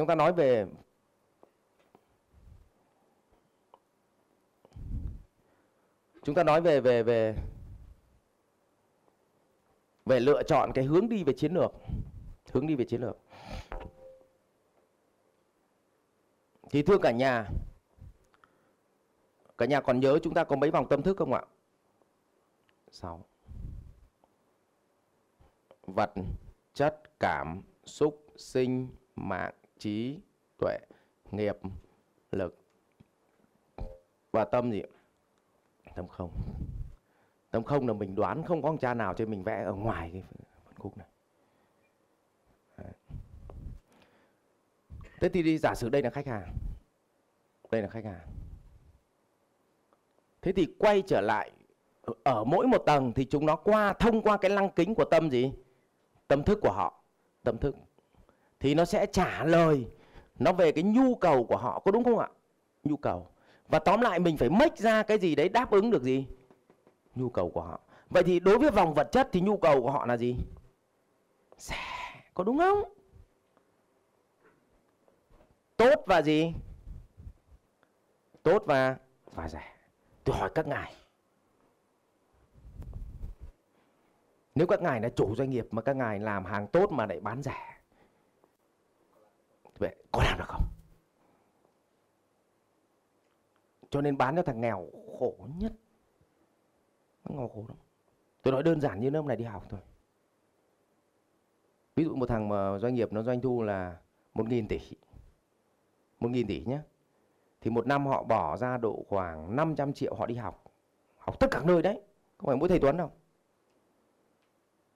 chúng ta nói về chúng ta nói về về về về lựa chọn cái hướng đi về chiến lược. Hướng đi về chiến lược. Thì thưa cả nhà cả nhà còn nhớ chúng ta có mấy vòng tâm thức không ạ? Sáu. Vật, chất, cảm, xúc, sinh, mạng trí, tuệ, nghiệp, lực và tâm gì tâm không. Tâm không là mình đoán không có ông cha nào cho mình vẽ ở ngoài cái phân khúc này. Đấy. thế thì đi, giả sử đây là khách hàng. Đây là khách hàng. Thế thì quay trở lại, ở mỗi một tầng thì chúng nó qua, thông qua cái lăng kính của tâm gì? Tâm thức của họ. Tâm thức thì nó sẽ trả lời nó về cái nhu cầu của họ, có đúng không ạ? Nhu cầu. Và tóm lại mình phải mách ra cái gì đấy đáp ứng được gì? Nhu cầu của họ. Vậy thì đối với vòng vật chất thì nhu cầu của họ là gì? Rẻ có đúng không? Tốt và gì? Tốt và và rẻ. Tôi hỏi các ngài. Nếu các ngài là chủ doanh nghiệp mà các ngài làm hàng tốt mà lại bán rẻ vậy có làm được không? Cho nên bán cho thằng nghèo khổ nhất. Nó nghèo khổ lắm. Tôi nói đơn giản như năm này đi học thôi. Ví dụ một thằng mà doanh nghiệp nó doanh thu là một nghìn tỷ. Một nghìn tỷ nhé thì một năm họ bỏ ra độ khoảng 500 triệu họ đi học. Học tất cả nơi đấy. Không phải mỗi thầy Tuấn đâu.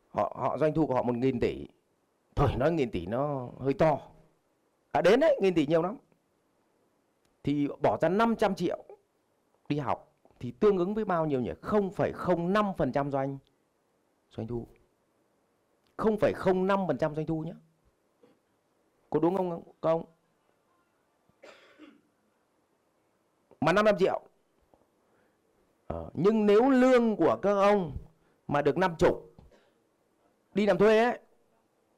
Họ họ doanh thu của họ một nghìn tỷ. Thôi, nói nghìn tỷ nó hơi to à đến đấy nghìn tỷ nhiều lắm. Thì bỏ ra 500 triệu đi học thì tương ứng với bao nhiêu nhỉ? 0,05% doanh. Doanh thu. 0,05% doanh thu nhé có đúng không không? Mà 500 triệu. Ờ, nhưng nếu lương của các ông mà được 50 đi làm thuê ấy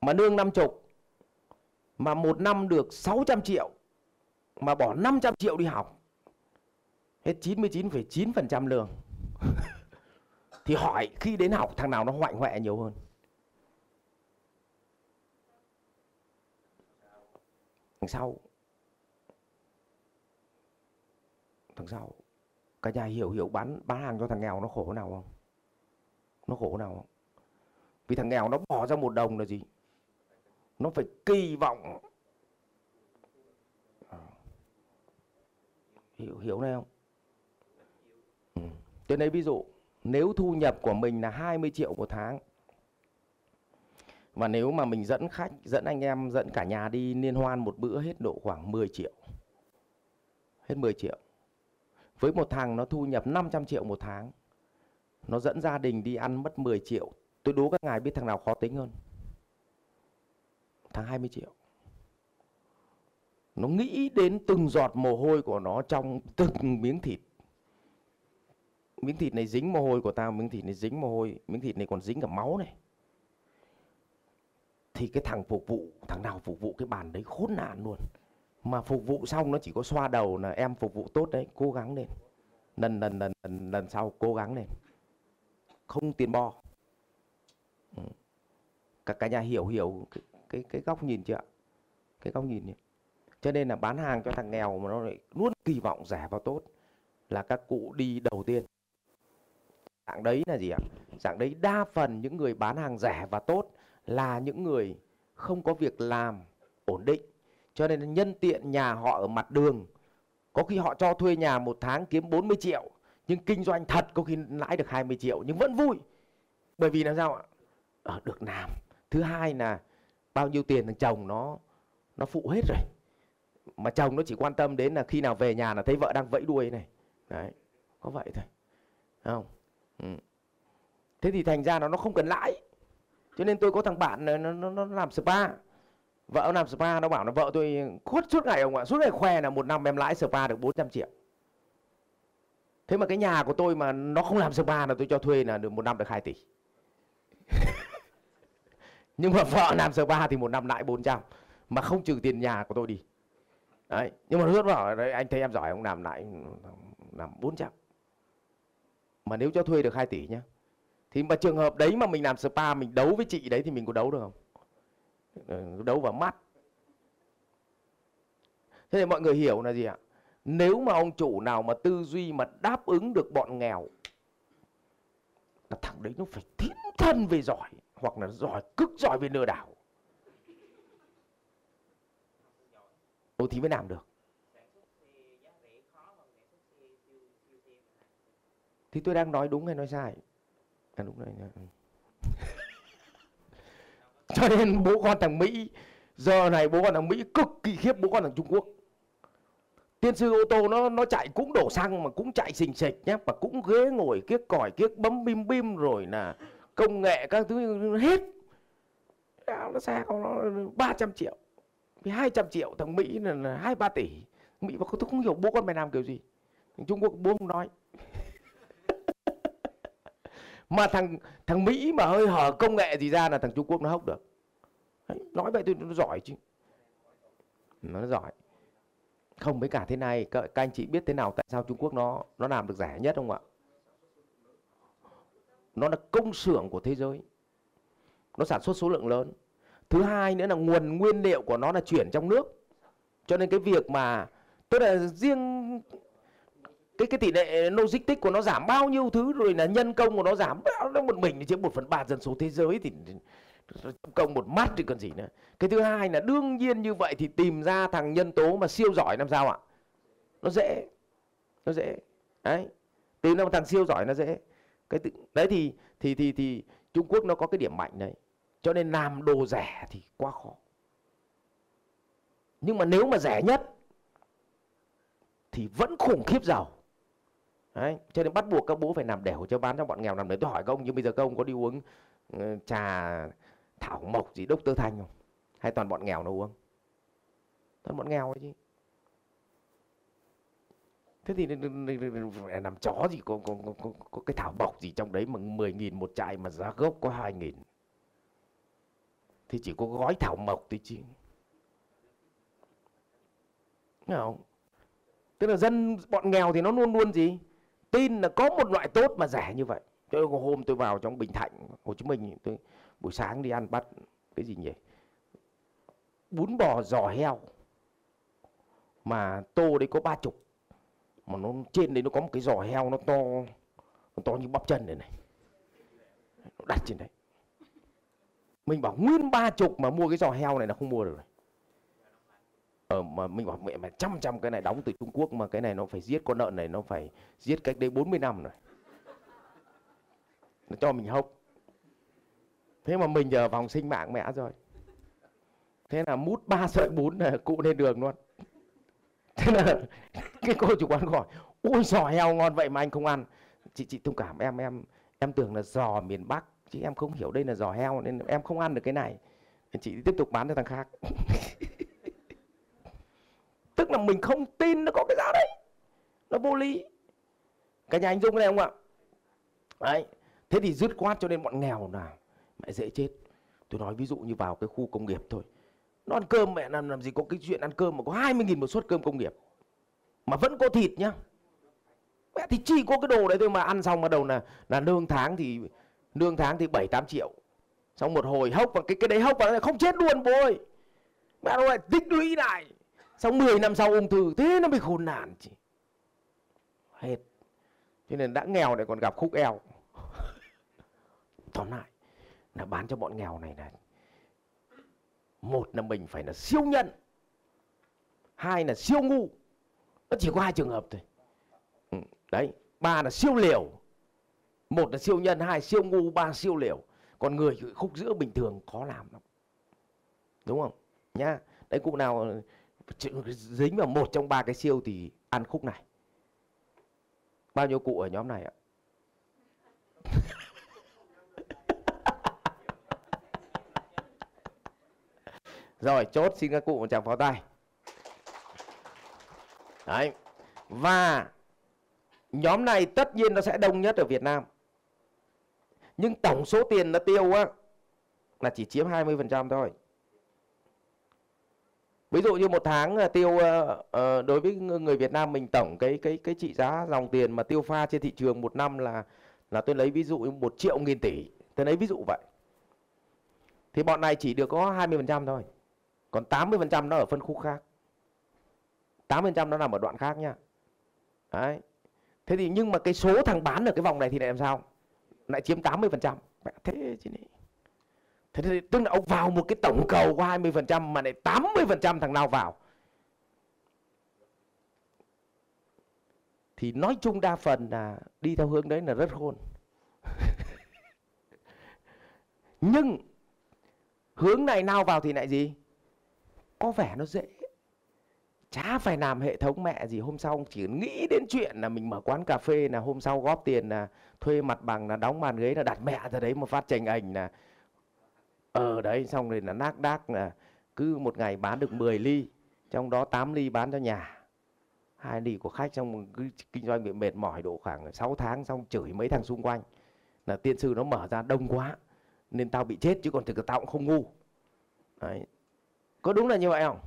mà lương 50 mà một năm được 600 triệu mà bỏ 500 triệu đi học hết 99,9% lương. Thì hỏi khi đến học thằng nào nó hoạnh hoẹ nhiều hơn? Thằng sau. Thằng sau. Cả nhà hiểu hiểu bán bán hàng cho thằng nghèo nó khổ nào không? Nó khổ nào không? Vì thằng nghèo nó bỏ ra một đồng là gì? Nó phải kỳ vọng. À. Hiểu hiểu này không? Ừ. lấy ví dụ, nếu thu nhập của mình là 20 triệu một tháng, và nếu mà mình dẫn khách, dẫn anh em, dẫn cả nhà đi liên hoan một bữa hết độ khoảng 10 triệu. Hết 10 triệu. Với một thằng nó thu nhập 500 triệu một tháng, nó dẫn gia đình đi ăn mất 10 triệu. Tôi đố các ngài biết thằng nào khó tính hơn? Tháng 20 triệu. Nó nghĩ đến từng giọt mồ hôi của nó trong từng miếng thịt. Miếng thịt này dính mồ hôi của tao miếng thịt này dính mồ hôi miếng thịt này còn dính cả máu này. Thì cái thằng phục vụ thằng nào phục vụ cái bàn đấy khốn nạn luôn. Mà phục vụ xong nó chỉ có xoa đầu là em phục vụ tốt đấy cố gắng lên. Lần lần lần lần, lần sau cố gắng lên. Không tiền bo. Ừ. Các cả cả nhà hiểu hiểu cái, cái góc nhìn chưa ạ? Cái góc nhìn này. cho nên là bán hàng cho thằng nghèo mà nó lại luôn kỳ vọng rẻ và tốt là các cụ đi đầu tiên. Dạng đấy là gì ạ? Dạng đấy đa phần những người bán hàng rẻ và tốt là những người không có việc làm ổn định. Cho nên nhân tiện nhà họ ở mặt đường có khi họ cho thuê nhà một tháng kiếm 40 triệu nhưng kinh doanh thật có khi lãi được 20 triệu nhưng vẫn vui. Bởi vì làm sao ạ? Ở được làm. Thứ hai là bao nhiêu tiền thằng chồng nó nó phụ hết rồi. Mà chồng nó chỉ quan tâm đến là khi nào về nhà là thấy vợ đang vẫy đuôi này. Đấy có vậy thôi. Không? Ừ. thế thì thành ra nó nó không cần lãi. Cho nên tôi có thằng bạn nó nó, nó làm spa. Vợ nó làm spa nó bảo là vợ tôi khuất suốt ngày ông ạ suốt ngày khoe là một năm em lãi spa được 400 triệu. Thế mà cái nhà của tôi mà nó không làm spa là tôi cho thuê là được một năm được 2 tỷ nhưng mà vợ làm spa thì một năm lãi 400 mà không trừ tiền nhà của tôi đi. Đấy, nhưng mà hứa bảo đấy, anh thấy em giỏi, ông làm lại làm 400 mà nếu cho thuê được 2 tỷ nhá. Thì mà trường hợp đấy mà mình làm spa, mình đấu với chị đấy thì mình có đấu được không? Ừ, đấu vào mắt. Thế thì mọi người hiểu là gì ạ? Nếu mà ông chủ nào mà tư duy mà đáp ứng được bọn nghèo, là thằng đấy nó phải thiên thân về giỏi hoặc là giỏi cực giỏi về lừa đảo. Tôi thì mới làm được. Thì tôi đang nói đúng hay nói sai? À, đúng rồi cho nên bố con thằng mỹ giờ này bố con thằng mỹ cực kỳ khiếp bố con thằng trung quốc. Tiên sư ô tô nó nó chạy cũng đổ xăng mà cũng chạy xình xịch nhé và cũng ghế ngồi kiếc còi kiếc bấm bim bim rồi là công nghệ các thứ hết. Nó xe của nó 300 triệu. Vì 200 triệu thằng Mỹ là hai ba tỷ. Mỹ mà tôi không hiểu bố con mày làm kiểu gì. Trung Quốc bố không nói. Mà thằng thằng Mỹ mà hơi hở công nghệ gì ra là thằng Trung Quốc nó hốc được. Đấy, nói vậy tôi nó giỏi chứ. Nó giỏi. Không với cả thế này các, các anh chị biết thế nào tại sao Trung Quốc nó nó làm được rẻ nhất không ạ? Nó là công xưởng của thế giới. Nó sản xuất số lượng lớn. Thứ hai nữa là nguồn nguyên liệu của nó là chuyển trong nước. Cho nên cái việc mà, tức là riêng cái cái tỷ lệ logistics của nó giảm bao nhiêu thứ, rồi là nhân công của nó giảm nó một mình thì chiếm một phần ba dân số thế giới thì công một mắt thì còn gì nữa. Cái thứ hai là đương nhiên như vậy thì tìm ra thằng nhân tố mà siêu giỏi làm sao ạ? Nó dễ. Nó dễ. Đấy. Tìm ra một thằng siêu giỏi nó dễ cái tự, đấy thì thì thì thì Trung Quốc nó có cái điểm mạnh đấy. Cho nên làm đồ rẻ thì quá khó. Nhưng mà nếu mà rẻ nhất thì vẫn khủng khiếp giàu. Đấy, cho nên bắt buộc các bố phải làm đẻo cho bán cho bọn nghèo làm đấy. Tôi hỏi các ông nhưng bây giờ các ông có đi uống uh, trà thảo mộc gì đốc tơ thanh không? Hay toàn bọn nghèo nó uống? Toàn bọn nghèo ấy chứ thế thì làm chó gì có, có, có, có, cái thảo bọc gì trong đấy mà 10 nghìn một chai mà giá gốc có 2 nghìn thì chỉ có gói thảo mộc thôi chứ Nghe không? Tức là dân bọn nghèo thì nó luôn luôn gì? Tin là có một loại tốt mà rẻ như vậy. Cho nên hôm tôi vào trong Bình Thạnh, Hồ Chí Minh, tôi buổi sáng đi ăn bắt cái gì nhỉ? Bún bò giò heo. Mà tô đấy có ba chục. Mà nó trên đấy nó có một cái giò heo nó to, nó to như bắp chân này này. Nó đặt trên đấy. Mình bảo nguyên ba chục mà mua cái giò heo này là không mua được rồi. Ờ, mà mình bảo mẹ mà trăm trăm cái này đóng từ Trung Quốc mà cái này nó phải giết con lợn này nó phải giết cách đây 40 năm rồi. Nó cho mình hốc. Thế mà mình giờ vòng sinh mạng mẹ rồi. Thế là mút ba sợi bún là cụ lên đường luôn. Thế là cái cô chủ quán gọi, ui, giò heo ngon vậy mà anh không ăn. Chị chị thông cảm, em em em tưởng là giò miền Bắc, chứ em không hiểu đây là giò heo nên em không ăn được cái này. Chị tiếp tục bán cho thằng khác. Tức là mình không tin nó có cái giá đấy. Nó vô lý. Cả nhà anh dung cái này không ạ? Đấy. Thế thì dứt khoát cho nên bọn nghèo là mẹ dễ chết. Tôi nói ví dụ như vào cái khu công nghiệp thôi. Nó ăn cơm mẹ làm làm gì có cái chuyện ăn cơm mà có 20 nghìn một suất cơm công nghiệp mà vẫn có thịt nhá. Mẹ thì chỉ có cái đồ đấy thôi mà ăn xong bắt đầu là là lương tháng thì lương tháng thì 7 8 triệu. Xong một hồi hốc và cái cái đấy hốc vào là không chết luôn, bố ơi. Mẹ nó lại tích lũy lại. Xong 10 năm sau ung thư, thế nó bị khốn nạn chị. Hết. Cho nên đã nghèo này còn gặp khúc eo. Tóm lại, là bán cho bọn nghèo này này. Một là mình phải là siêu nhân. Hai là siêu ngu nó chỉ có hai trường hợp thôi. Ừ, đấy, ba là siêu liều. Một là siêu nhân, hai siêu ngu, ba siêu liều. Còn người khúc giữa bình thường khó làm lắm. Đúng không? Nhá. Đấy, cụ nào dính vào một trong ba cái siêu thì ăn khúc này. Bao nhiêu cụ ở nhóm này ạ? Rồi, chốt, xin các cụ một tràng pháo tay đấy. Và nhóm này tất nhiên nó sẽ đông nhất ở Việt Nam. Nhưng tổng số tiền nó tiêu á là chỉ chiếm 20% thôi. Ví dụ như một tháng tiêu uh, đối với người Việt Nam mình tổng cái cái cái trị giá dòng tiền mà tiêu pha trên thị trường một năm là là tôi lấy ví dụ một triệu nghìn tỷ. Tôi lấy ví dụ vậy. Thì bọn này chỉ được có 20% thôi. Còn 80% nó ở phân khúc khác. 80% nó nằm ở đoạn khác nha. Đấy. Thế thì nhưng mà cái số thằng bán ở cái vòng này thì lại làm sao? Lại chiếm 80% thế chứ này thế thì tức là ông vào một cái tổng cầu của 20% mà lại 80% thằng nào vào? Thì nói chung đa phần là đi theo hướng đấy là rất khôn. Nhưng hướng này nào vào thì lại gì? Có vẻ nó dễ chả phải làm hệ thống mẹ gì, hôm sau chỉ nghĩ đến chuyện là mình mở quán cà phê là hôm sau góp tiền là thuê mặt bằng, là đóng bàn ghế, là đặt mẹ ra đấy một phát tranh ảnh là ờ đấy, xong rồi là nác đác là cứ một ngày bán được 10 ly, trong đó 8 ly bán cho nhà. Hai ly của khách xong cứ kinh doanh bị mệt mỏi độ khoảng 6 tháng, xong chửi mấy thằng xung quanh là tiên sư nó mở ra đông quá, nên tao bị chết chứ còn thực tao cũng không ngu. Đấy. có đúng là như vậy không?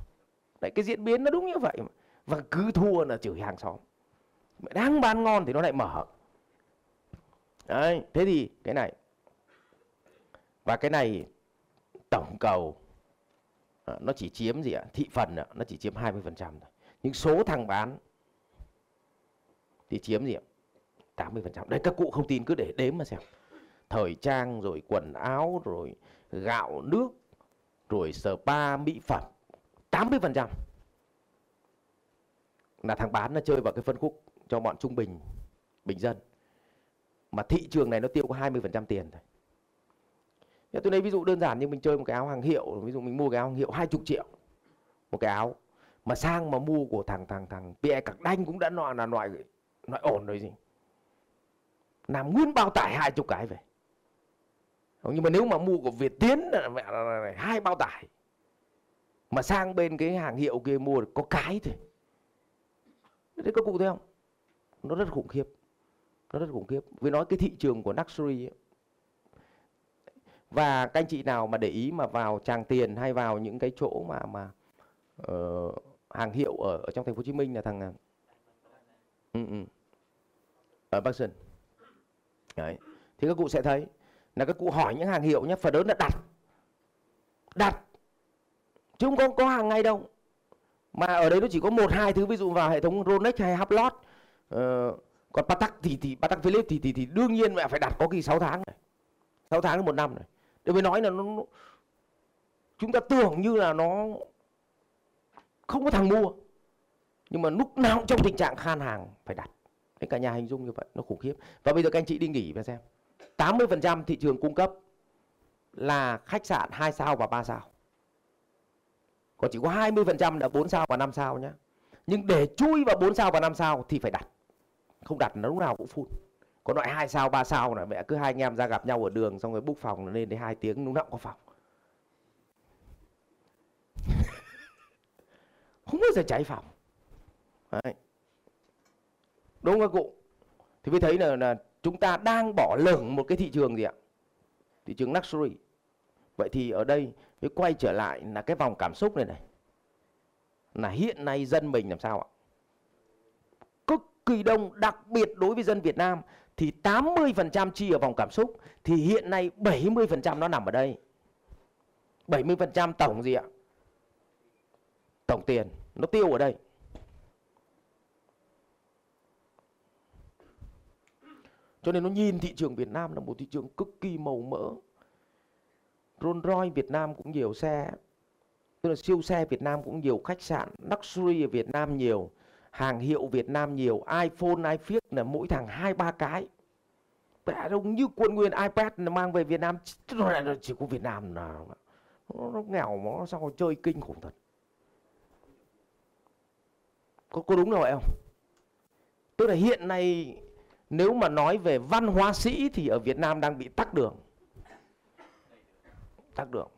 Đấy, cái diễn biến nó đúng như vậy mà. và cứ thua là chửi hàng xóm. Đang bán ngon thì nó lại mở. Đấy, thế thì cái này. Và cái này tổng cầu à, nó chỉ chiếm gì ạ? Thị phần ạ, nó chỉ chiếm 20% thôi. Nhưng số thằng bán thì chiếm gì ạ? 80% đấy, các cụ không tin, cứ để đếm mà xem. Thời trang, rồi quần áo, rồi gạo nước, rồi spa, mỹ phẩm. 80% là thằng bán nó chơi vào cái phân khúc cho bọn trung bình bình dân. Mà thị trường này nó tiêu có 20% tiền thôi. Thế tôi lấy ví dụ đơn giản như mình chơi một cái áo hàng hiệu ví dụ mình mua cái áo hàng hiệu 20 triệu một cái áo. Mà sang mà mua của thằng thằng thằng Pierre Cạc Đanh cũng đã loại là loại loại ổn rồi gì. Làm nguyên bao tải hai chục cái về. Nhưng mà nếu mà mua của Việt Tiến là, là hai bao tải mà sang bên cái hàng hiệu kia mua có cái thôi thế các cụ thấy không? Nó rất khủng khiếp. Nó rất khủng khiếp. Vì nói cái thị trường của luxury ấy, và các anh chị nào mà để ý mà vào tràng tiền hay vào những cái chỗ mà mà uh, hàng hiệu ở, ở trong thành phố Hồ Chí Minh là thằng ừ, ừ. ở Bắc Sơn. Đấy. Thì các cụ sẽ thấy. Là các cụ hỏi những hàng hiệu nhé phần lớn là đặt. Đặt chứ không có có hàng ngay đâu. Mà ở đấy nó chỉ có một hai thứ ví dụ vào hệ thống Rolex hay Hublot uh, ờ, còn Patek thì thì Patek Philippe thì thì thì đương nhiên mẹ phải đặt có kỳ 6 tháng này. 6 tháng đến một năm này. Để mới nói là nó, nó chúng ta tưởng như là nó không có thằng mua. Nhưng mà lúc nào cũng trong tình trạng khan hàng phải đặt. Đấy, cả nhà hình dung như vậy nó khủng khiếp. Và bây giờ các anh chị đi nghỉ và xem. 80% thị trường cung cấp là khách sạn 2 sao và 3 sao còn chỉ có 20% là 4 sao và 5 sao nhá. nhưng để chui vào 4 sao và 5 sao thì phải đặt. Không đặt nó lúc nào cũng phun có loại 2 sao 3 sao là mẹ cứ hai anh em ra gặp nhau ở đường xong rồi book phòng lên đến 2 tiếng lúc nào cũng có phòng. Không bao giờ cháy phòng. Đấy. đúng không các cụ? Thì mới thấy là, là chúng ta đang bỏ lửng một cái thị trường gì ạ? Thị trường luxury. Vậy thì ở đây mới quay trở lại là cái vòng cảm xúc này này. Là hiện nay dân mình làm sao ạ? Cực kỳ đông, đặc biệt đối với dân Việt Nam thì 80% chi ở vòng cảm xúc thì hiện nay 70% nó nằm ở đây. 70% tổng gì ạ? Tổng tiền, nó tiêu ở đây. Cho nên nó nhìn thị trường Việt Nam là một thị trường cực kỳ màu mỡ. Rolls Royce Việt Nam cũng nhiều xe. Tức là siêu xe Việt Nam cũng nhiều khách sạn luxury ở Việt Nam nhiều hàng hiệu Việt Nam nhiều iPhone iPhone là mỗi thằng hai ba cái. Mẹ đông như quân nguyên iPad mang về Việt Nam chỉ có Việt Nam là nó, nó nghèo nó sao chơi kinh khủng thật. Có, có đúng rồi vậy không tức là hiện nay nếu mà nói về văn hóa sĩ thì ở Việt Nam đang bị tắc đường tắc đường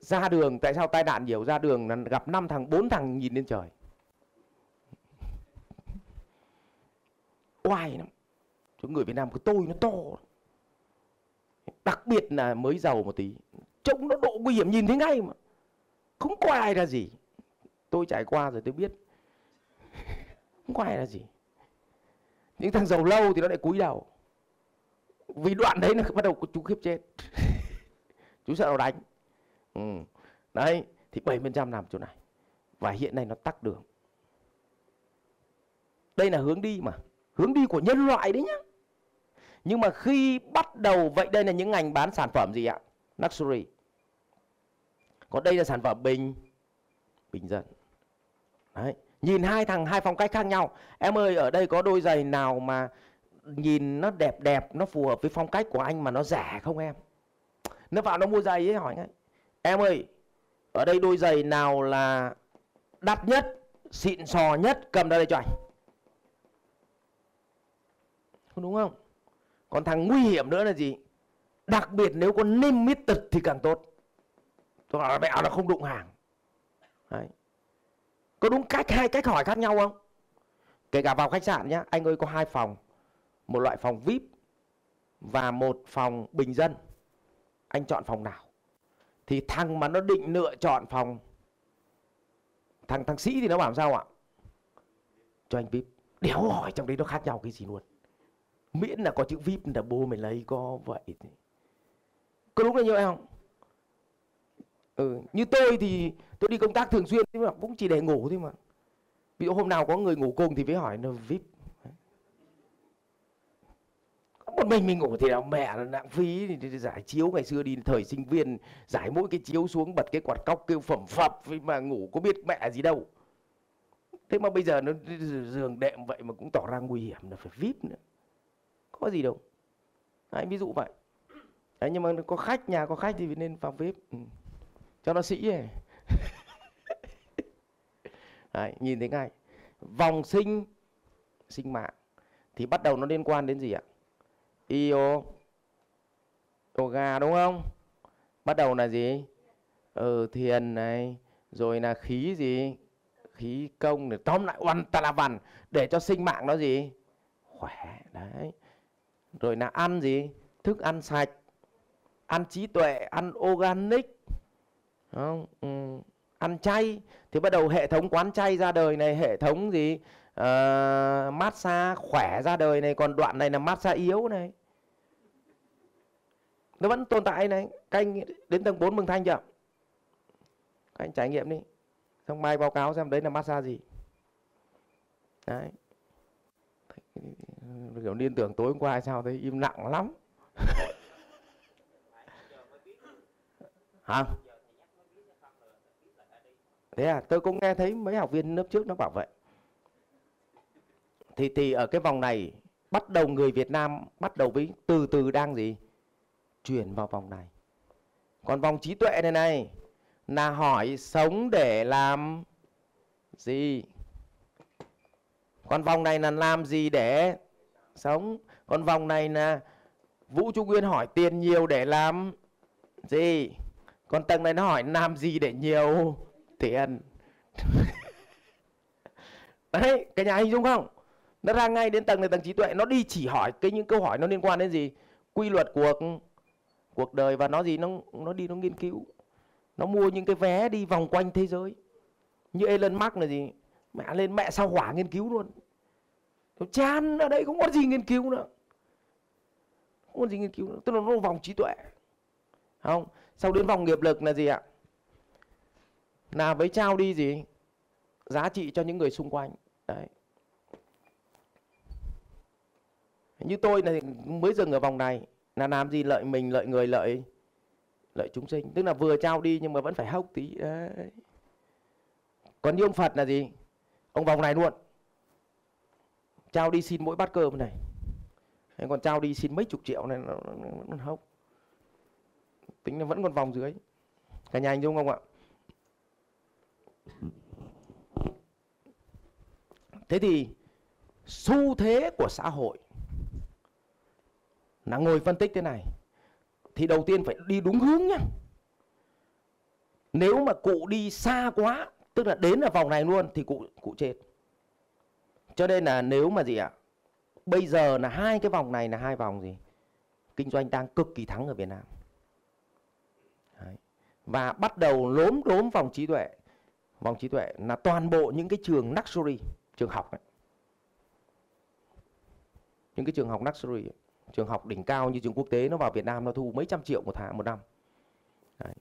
ra đường, tại sao tai nạn nhiều? Ra đường là gặp năm thằng, bốn thằng nhìn lên trời. Oai lắm. Cho người Việt Nam cái tôi nó to. Đặc biệt là mới giàu một tí. Trông nó độ nguy hiểm nhìn thấy ngay mà. Không có ai là gì. Tôi trải qua rồi tôi biết. Không có ai là gì. Những thằng giàu lâu thì nó lại cúi đầu. Vì đoạn đấy nó bắt đầu chú khiếp chết. chú sợ nó đánh. Ừ. đấy, thì 7% nằm chỗ này. Và hiện nay nó tắc đường. Đây là hướng đi mà. Hướng đi của nhân loại đấy nhá. Nhưng mà khi bắt đầu, vậy đây là những ngành bán sản phẩm gì ạ? Luxury. Còn đây là sản phẩm bình. Bình dân. Đấy. Nhìn hai thằng, hai phong cách khác nhau. Em ơi, ở đây có đôi giày nào mà nhìn nó đẹp đẹp, nó phù hợp với phong cách của anh mà nó rẻ không em? Nó vào nó mua giày ấy, hỏi ngay. Em ơi, ở đây đôi giày nào là đắt nhất, xịn sò nhất, cầm ra đây cho anh. Không đúng không? Còn thằng nguy hiểm nữa là gì? Đặc biệt nếu có tật thì càng tốt. Tôi bảo mẹ nó không đụng hàng. Đấy. có đúng cách hai cách hỏi khác nhau không? Kể cả vào khách sạn nhé anh ơi có hai phòng. Một loại phòng vip và một phòng bình dân anh chọn phòng nào? Thì thằng mà nó định lựa chọn phòng thằng thằng sĩ thì nó bảo sao ạ? Cho anh vip. Đéo hỏi trong đấy nó khác nhau cái gì luôn. Miễn là có chữ vip là bố mày lấy có vậy thì. Có đúng là như vậy không? Ừ, như tôi thì tôi đi công tác thường xuyên nhưng mà cũng chỉ để ngủ thôi mà. Ví dụ hôm nào có người ngủ cùng thì phải hỏi là vip. Một mình mình ngủ thì là mẹ là nặng phí. Thì giải chiếu ngày xưa đi thời sinh viên giải mỗi cái chiếu xuống bật cái quạt cóc kêu phẩm phập mà ngủ có biết mẹ gì đâu. Thế mà bây giờ nó giường đệm vậy mà cũng tỏ ra nguy hiểm là phải vip nữa. Có gì đâu. Đấy, ví dụ vậy. Đấy, nhưng mà có khách nhà có khách thì nên phòng vip. Ừ. cho nó sĩ ấy. Đấy, nhìn thấy ngay. Vòng sinh sinh mạng. Thì bắt đầu nó liên quan đến gì ạ? Io yoga đúng không? Bắt đầu là gì? Ừ, thiền này rồi là khí gì? Khí công để tóm lại oan ta là vằn. Để cho sinh mạng nó gì? Khỏe đấy. Rồi là ăn gì? Thức ăn sạch. Ăn trí tuệ ăn organic. Không? Ừ. ăn chay. Thì bắt đầu hệ thống quán chay ra đời này hệ thống gì? Uh, massage khỏe ra đời này. Còn đoạn này là massage yếu này nó vẫn tồn tại này. Các anh đến tầng 4 mừng thanh chưa? Các anh trải nghiệm đi. Xong mai báo cáo xem đấy là massage gì. Đấy. Kiểu liên tưởng tối hôm qua sao thấy im lặng lắm. Hả? Thế à tôi cũng nghe thấy mấy học viên lớp trước nó bảo vậy. Thì thì ở cái vòng này bắt đầu người Việt Nam bắt đầu với từ từ đang gì? Chuyển vào vòng này. Còn vòng trí tuệ này này, là hỏi sống để làm gì? Còn vòng này là làm gì để sống? Còn vòng này là vũ trung nguyên hỏi tiền nhiều để làm gì? Còn tầng này nó hỏi làm gì để nhiều tiền? Đấy, cái nhà hình dung không? Nó ra ngay đến tầng này, tầng trí tuệ, nó đi chỉ hỏi cái những câu hỏi nó liên quan đến gì? Quy luật cuộc cuộc đời và nó gì, nó nó đi, nó nghiên cứu. Nó mua những cái vé đi vòng quanh thế giới. Như Elon Musk là gì? Mẹ lên mẹ sao hỏa nghiên cứu luôn. Nó chán, ở đây không có gì nghiên cứu nữa. Không có gì nghiên cứu nữa. Tức là nó vòng trí tuệ. Không? Sau đến vòng nghiệp lực là gì ạ? Là với trao đi gì? Giá trị cho những người xung quanh. Đấy. Như tôi này mới dừng ở vòng này là làm gì lợi mình lợi người lợi lợi chúng sinh. Tức là vừa trao đi nhưng mà vẫn phải hốc tí. Đấy. Còn như ông Phật là gì? Ông vòng này luôn. Trao đi xin mỗi bát cơm này. Hay còn trao đi xin mấy chục triệu này nó, nó, nó hốc. Tính là vẫn còn vòng dưới. Cả nhà anh dung không ạ? Thế thì xu thế của xã hội là ngồi phân tích thế này, thì đầu tiên phải đi đúng hướng nhá nếu mà cụ đi xa quá, tức là đến ở vòng này luôn, thì cụ cụ chết cho nên là nếu mà gì ạ bây giờ là hai cái vòng này là hai vòng gì kinh doanh đang cực kỳ thắng ở Việt Nam Đấy. và bắt đầu lốm đốm vòng trí tuệ vòng trí tuệ là toàn bộ những cái trường luxury trường học ấy. những cái trường học luxury ấy trường học đỉnh cao như trường quốc tế nó vào Việt Nam nó thu mấy trăm triệu một tháng một năm. Đấy.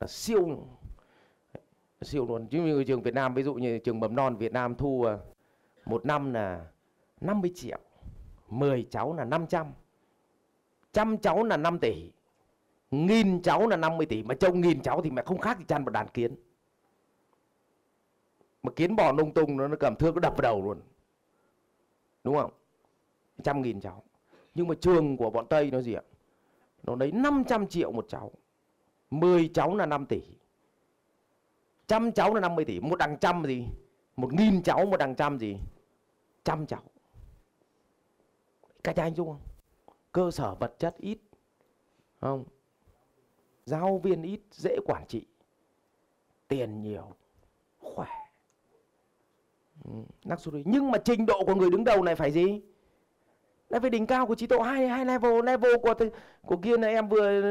là siêu. Siêu luôn. Chứ như trường Việt Nam ví dụ như trường mầm non Việt Nam thu à, một năm là 50 triệu 10 cháu là 500 trăm cháu là 5 tỷ nghìn cháu là 50 tỷ. Mà trông nghìn cháu thì mẹ không khác gì chăn một đàn kiến. Mà kiến bò lung tung nó, nó cầm thước nó đập vào đầu luôn. Đúng không? Trăm nghìn cháu nhưng mà trường của bọn Tây nó gì ạ? Nó lấy 500 triệu một cháu. 10 cháu là 5 tỷ. Trăm cháu là 50 tỷ. Một đằng trăm gì? Một nghìn cháu một đằng trăm gì? Trăm cháu. Cách anh đúng không? Cơ sở vật chất ít. Không. Giáo viên ít dễ quản trị. Tiền nhiều. Khỏe. Ừ, luxury nhưng mà trình độ của người đứng đầu này phải gì? Là về đỉnh cao của trí tuệ hai hai level level của của kia này em vừa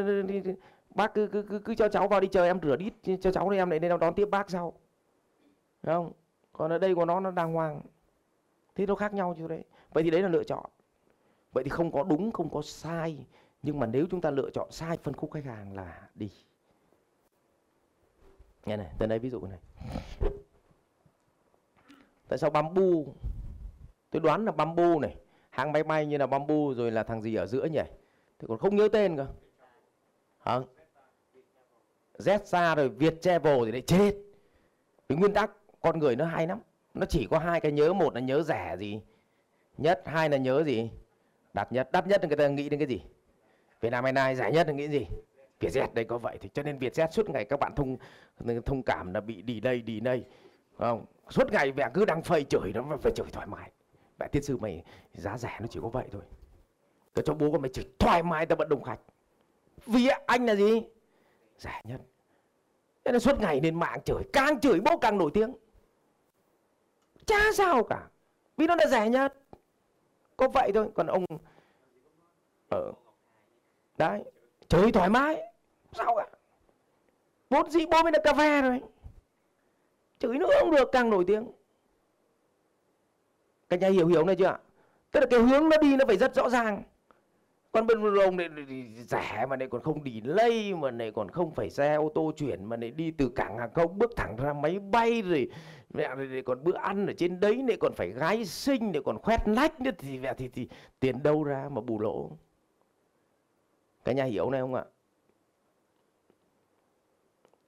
bác cứ cứ cứ, cứ cho cháu vào đi chờ em rửa đít cho cháu thì em lại nên đón tiếp bác sau. Đúng không? Còn ở đây của nó nó đàng hoàng. Thế nó khác nhau chứ đấy vậy thì đấy là lựa chọn. Vậy thì không có đúng không có sai. Nhưng mà nếu chúng ta lựa chọn sai phân khúc khách hàng là đi. Nghe này tới đây ví dụ này. Tại sao bamboo? Tôi đoán là bamboo này hãng máy bay như là bamboo rồi là thằng gì ở giữa nhỉ? Thì còn không nhớ tên cơ. Hả? Zsa rồi Việt Travel thì lại chết. Cái nguyên tắc con người nó hay lắm. Nó chỉ có hai cái nhớ, một là nhớ rẻ gì, nhất, hai là nhớ gì? Đắt nhất đắt nhất người ta nghĩ đến cái gì? Việt Nam Airlines rẻ nhất là nghĩ gì? Vietjet, đây có vậy thì cho nên Vietjet suốt ngày các bạn thông thông cảm là bị đi đây đi đây không, suốt ngày mẹ cứ đang phơi chửi nó, phải chửi thoải mái mẹ tiên sư, mày giá rẻ nó chỉ có vậy thôi. Tao cho bố con mày chỉ thoải mái tao vẫn đồng khách. Vì anh là gì? Rẻ nhất. Nên suốt ngày lên mạng chửi, càng chửi bố càng nổi tiếng. Chả sao cả, vì nó là rẻ nhất. Có vậy thôi, còn ông ở đấy, chửi thoải mái. Sao cả vốn dĩ bố mới là cà phê rồi. Chửi nữa không được, càng nổi tiếng các nhà hiểu hiểu này chưa ạ? Tức là cái hướng nó đi nó phải rất rõ ràng. Còn bên ông này rẻ mà này còn không đi lây mà này còn không phải xe ô tô chuyển mà này đi từ cảng hàng không bước thẳng ra máy bay rồi mẹ này còn bữa ăn ở trên đấy này còn phải gái sinh này còn khoét nách nữa thì mẹ thì, thì tiền đâu ra mà bù lỗ. Cả nhà hiểu này không ạ?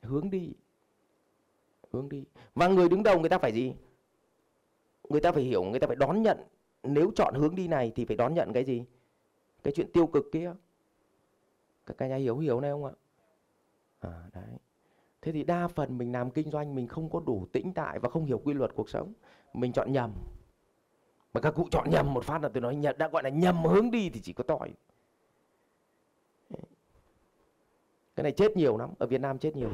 Hướng đi. Hướng đi. Và người đứng đầu người ta phải gì? Người ta phải hiểu người ta phải đón nhận. Nếu chọn hướng đi này thì phải đón nhận cái gì? Cái chuyện tiêu cực kia. Các cả nhà hiểu hiểu này không ạ? À, đấy. Thế thì đa phần mình làm kinh doanh mình không có đủ tĩnh tại và không hiểu quy luật cuộc sống mình chọn nhầm. Mà các cụ chọn nhầm một phát là tôi nói nhật đã gọi là nhầm hướng đi thì chỉ có tỏi cái này chết nhiều lắm ở Việt Nam chết nhiều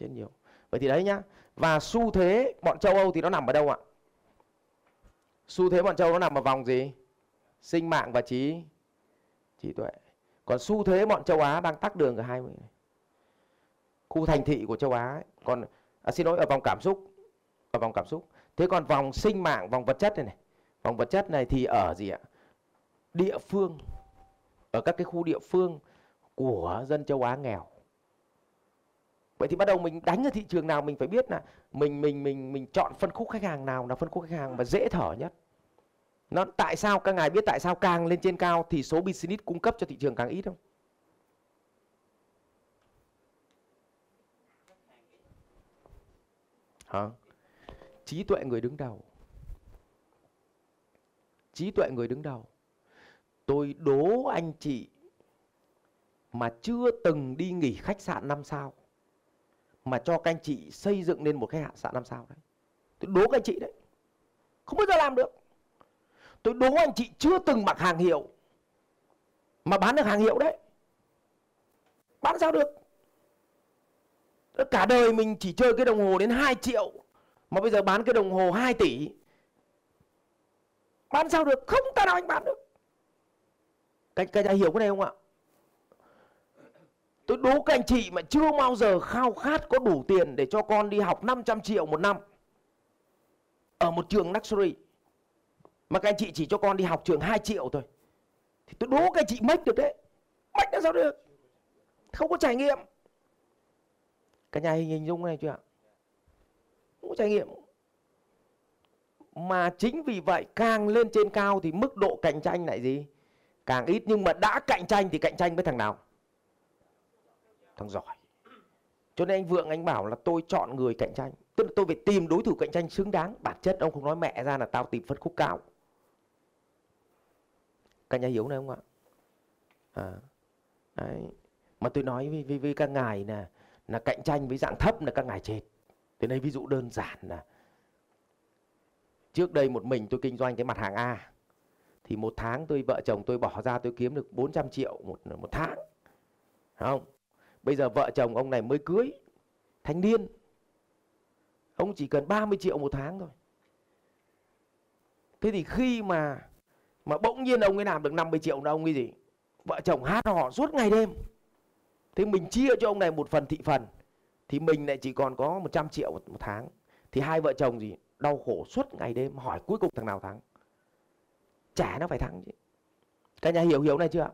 chết nhiều. Vậy thì đấy nhá và xu thế bọn châu Âu thì nó nằm ở đâu ạ? Xu thế bọn châu nó nằm ở vòng gì? Sinh mạng và trí trí tuệ. Còn xu thế bọn châu Á đang tắt đường ở hai mươi khu thành thị của châu Á ấy. còn à, xin lỗi ở vòng cảm xúc ở vòng cảm xúc. Thế còn vòng sinh mạng vòng vật chất này này vòng vật chất này thì ở gì ạ? Địa phương. Ở các cái khu địa phương của dân châu Á nghèo vậy thì bắt đầu mình đánh ở thị trường nào mình phải biết là mình mình mình mình chọn phân khúc khách hàng nào là phân khúc khách hàng mà dễ thở nhất. Nó tại sao, các ngài biết tại sao càng lên trên cao thì số business cung cấp cho thị trường càng ít không? Hả? Trí tuệ người đứng đầu. Trí tuệ người đứng đầu. Tôi đố anh chị mà chưa từng đi nghỉ khách sạn năm sao mà cho các anh chị xây dựng nên một khách sạn năm sao đấy. Tôi đố các anh chị đấy. Không bao giờ làm được. Tôi đố anh chị chưa từng mặc hàng hiệu mà bán được hàng hiệu đấy. Bán sao được? Cả đời mình chỉ chơi cái đồng hồ đến 2 triệu mà bây giờ bán cái đồng hồ 2 tỷ. Bán sao được? Không ta nào anh bán được. Các, các nhà hiểu cái này không ạ? Tôi đố các anh chị mà chưa bao giờ khao khát có đủ tiền để cho con đi học 500 triệu một năm ở một trường luxury. Mà các anh chị chỉ cho con đi học trường 2 triệu thôi. Thì tôi đố các anh chị mách được đấy. Mách làm sao được? Không có trải nghiệm. Cả nhà hình dung này chưa ạ? Không có trải nghiệm. Mà chính vì vậy càng lên trên cao thì mức độ cạnh tranh lại gì? Càng ít nhưng mà đã cạnh tranh thì cạnh tranh với thằng nào? Thằng giỏi. Cho nên anh vượng anh bảo là tôi chọn người cạnh tranh. Tức là tôi phải tìm đối thủ cạnh tranh xứng đáng. Bản chất ông không nói mẹ ra là tao tìm phân khúc cao. Cả nhà hiểu này không ạ? À, đấy. Mà tôi nói với, với, với các ngài là là cạnh tranh với dạng thấp là các ngài chết thế đây ví dụ đơn giản là trước đây một mình tôi kinh doanh cái mặt hàng A thì một tháng tôi vợ chồng tôi bỏ ra tôi kiếm được 400 triệu một một tháng. Không? Bây giờ vợ chồng ông này mới cưới thanh niên. Ông chỉ cần 30 triệu một tháng thôi. Thế thì khi mà mà bỗng nhiên ông ấy làm được 50 triệu là ông ấy gì? Vợ chồng hát họ suốt ngày đêm. Thế mình chia cho ông này một phần thị phần thì mình lại chỉ còn có 100 triệu một, tháng. Thì hai vợ chồng gì? Đau khổ suốt ngày đêm hỏi cuối cùng thằng nào thắng? Trả nó phải thắng chứ. Cả nhà hiểu hiểu này chưa?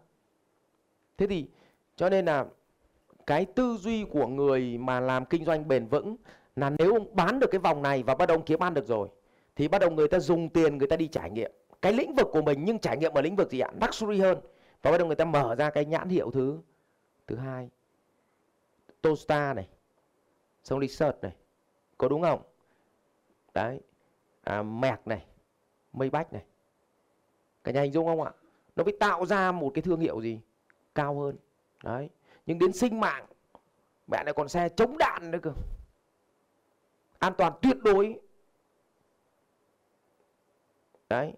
Thế thì cho nên là cái tư duy của người mà làm kinh doanh bền vững là nếu ông bán được cái vòng này và bắt đầu kiếm ăn được rồi thì bắt đầu người ta dùng tiền người ta đi trải nghiệm cái lĩnh vực của mình nhưng trải nghiệm ở lĩnh vực gì ạ? Luxury hơn. Và bắt đầu người ta mở ra cái nhãn hiệu thứ thứ hai. Tosta này. Xong Research này. Có đúng không? Đấy. À, mẹc này. Mây bách này. Cả nhà hình dung không ạ? Nó phải tạo ra một cái thương hiệu gì? Cao hơn. Đấy nhưng đến sinh mạng, mẹ lại còn xe chống đạn nữa cơ. An toàn tuyệt đối. Đấy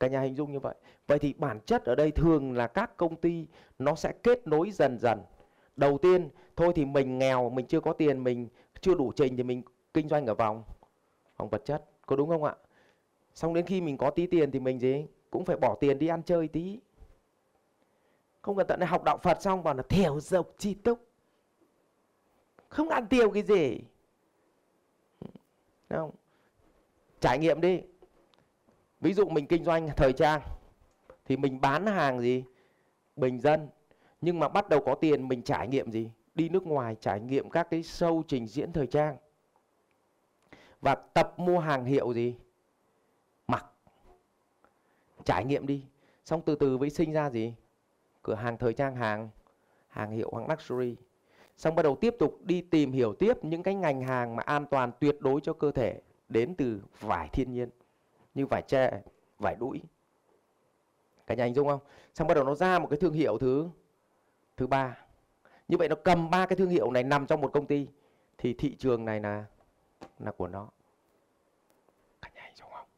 cả nhà hình dung như vậy. Vậy thì bản chất ở đây thường là các công ty nó sẽ kết nối dần dần. Đầu tiên, thôi thì mình nghèo, mình chưa có tiền, mình chưa đủ trình thì mình kinh doanh ở vòng. Vòng vật chất, có đúng không ạ? Xong đến khi mình có tí tiền thì mình gì? Cũng phải bỏ tiền đi ăn chơi tí không cần tận học đạo Phật xong bảo là thiểu dọc chi túc. Không ăn tiêu cái gì. Đúng không. Trải nghiệm đi. Ví dụ mình kinh doanh thời trang, thì mình bán hàng gì? Bình dân. Nhưng mà bắt đầu có tiền, mình trải nghiệm gì? Đi nước ngoài trải nghiệm các cái show trình diễn thời trang. Và tập mua hàng hiệu gì? Mặc. Trải nghiệm đi. Xong từ từ mới sinh ra gì? Cửa hàng thời trang hàng hàng hiệu hàng luxury. Xong bắt đầu tiếp tục đi tìm hiểu tiếp những cái ngành hàng mà an toàn tuyệt đối cho cơ thể đến từ vải thiên nhiên, như vải tre, vải đũi. Cả nhà hình dung không? Xong bắt đầu nó ra một cái thương hiệu thứ thứ ba. Như vậy nó cầm ba cái thương hiệu này nằm trong một công ty, thì thị trường này là là của nó cả nhà hiểu không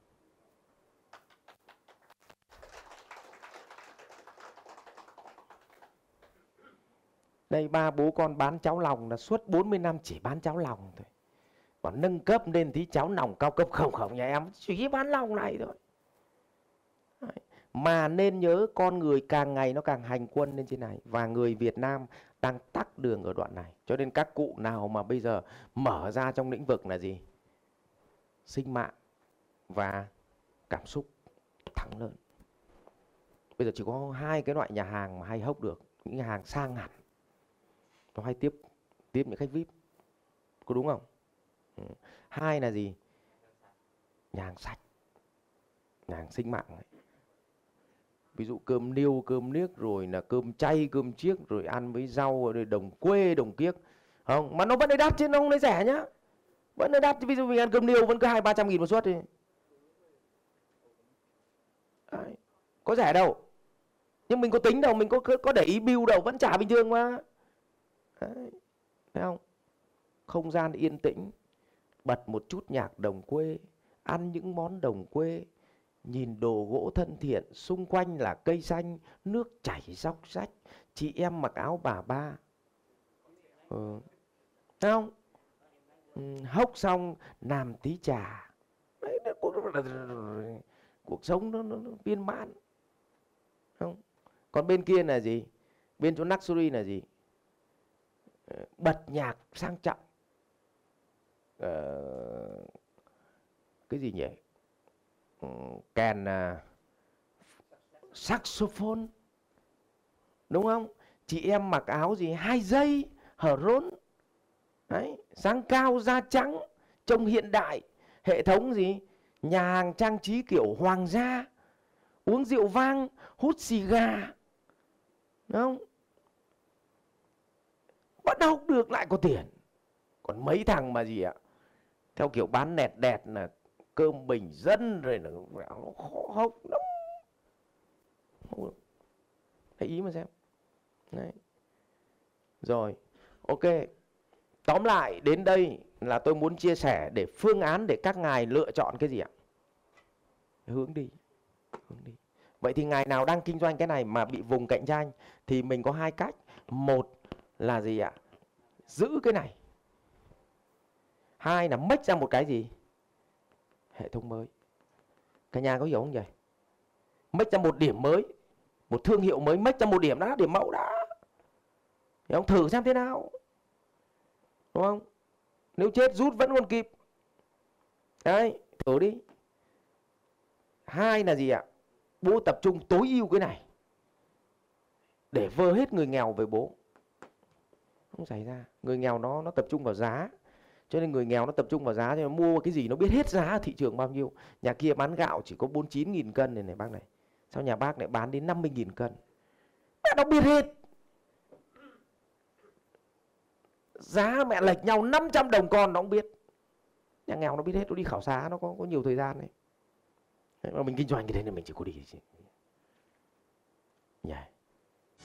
đây, ba bố con bán cháo lòng là suốt 40 năm chỉ bán cháo lòng thôi. Còn nâng cấp lên tí cháo lòng cao cấp không không nhà em chỉ bán lòng này thôi. Mà nên nhớ con người càng ngày nó càng hành quân lên trên này. Và người Việt Nam đang tắt đường ở đoạn này. Cho nên các cụ nào mà bây giờ mở ra trong lĩnh vực là gì? Sinh mạng và cảm xúc thắng lớn bây giờ chỉ có hai cái loại nhà hàng mà hay hốc được. Những nhà hàng sang hẳn nó hay tiếp tiếp những khách vip. Có đúng không? Ừ. hai là gì? Nhà hàng sạch. Nhà hàng sinh mạng ấy. Ví dụ cơm niêu, cơm niếc, rồi là cơm chay, cơm chiếc, rồi ăn với rau, rồi đồng quê, đồng kiếc. Không, mà nó vẫn lấy đắt chứ nó không lấy rẻ nhá. Vẫn lấy đắt ví dụ mình ăn cơm niêu vẫn cứ hai ba trăm nghìn một suất đi. Đấy. có rẻ đâu. Nhưng mình có tính đâu, mình có có để ý bill đâu, vẫn trả bình thường mà. Đấy. thấy không? Không gian yên tĩnh bật một chút nhạc đồng quê ăn những món đồng quê nhìn đồ gỗ thân thiện xung quanh là cây xanh nước chảy róc rách chị em mặc áo bà ba. Ừ. Thấy không? Ừ, hốc xong làm tí trà. Đấy, cuộc, cuộc sống nó, nó, nó viên mãn. Không? Còn bên kia là gì? Bên chỗ luxury là gì? Ờ, bật nhạc sang trọng. Uh, cái gì nhỉ? Ừ, kèn uh, saxophone. Đúng không? Chị em mặc áo gì? Hai dây hở rốn. Đấy sáng cao da trắng trông hiện đại. Hệ thống gì? Nhà hàng trang trí kiểu hoàng gia. Uống rượu vang hút xì gà. Đúng không? Bắt học được, lại có tiền. Còn mấy thằng mà gì ạ? Theo kiểu bán nẹt đẹt là cơm bình dân rồi là nó khó học lắm hãy ý mà xem. Đấy. rồi, ok. Tóm lại, đến đây là tôi muốn chia sẻ để phương án để các ngài lựa chọn cái gì ạ? Hướng đi hướng đi. Vậy thì ngài nào đang kinh doanh cái này mà bị vùng cạnh tranh thì mình có hai cách. Một là gì ạ? Giữ cái này. Hai là mách ra một cái gì? Hệ thống mới. Cả nhà có hiểu không vậy mách ra một điểm mới, một thương hiệu mới, mách ra một điểm đã điểm mẫu đã Hiểu không? thử xem thế nào. Đúng không? Nếu chết, rút vẫn còn kịp. Đấy, thử đi. Hai là gì ạ? Bố tập trung tối ưu cái này. Để vơ hết người nghèo về bố không xảy ra. Người nghèo nó nó tập trung vào giá. Cho nên người nghèo nó tập trung vào giá, cho nên mua cái gì nó biết hết giá thị trường bao nhiêu. Nhà kia bán gạo chỉ có 49 nghìn cân này này, bác này. Sao nhà bác lại bán đến 50 nghìn cân. Mẹ nó biết hết. Giá mẹ lệch nhau 500 đồng con nó không biết. Nhà nghèo nó biết hết, nó đi khảo sát nó có có nhiều thời gian đấy. Mà mình kinh doanh cái thế này mình chỉ có đi chứ. Yeah.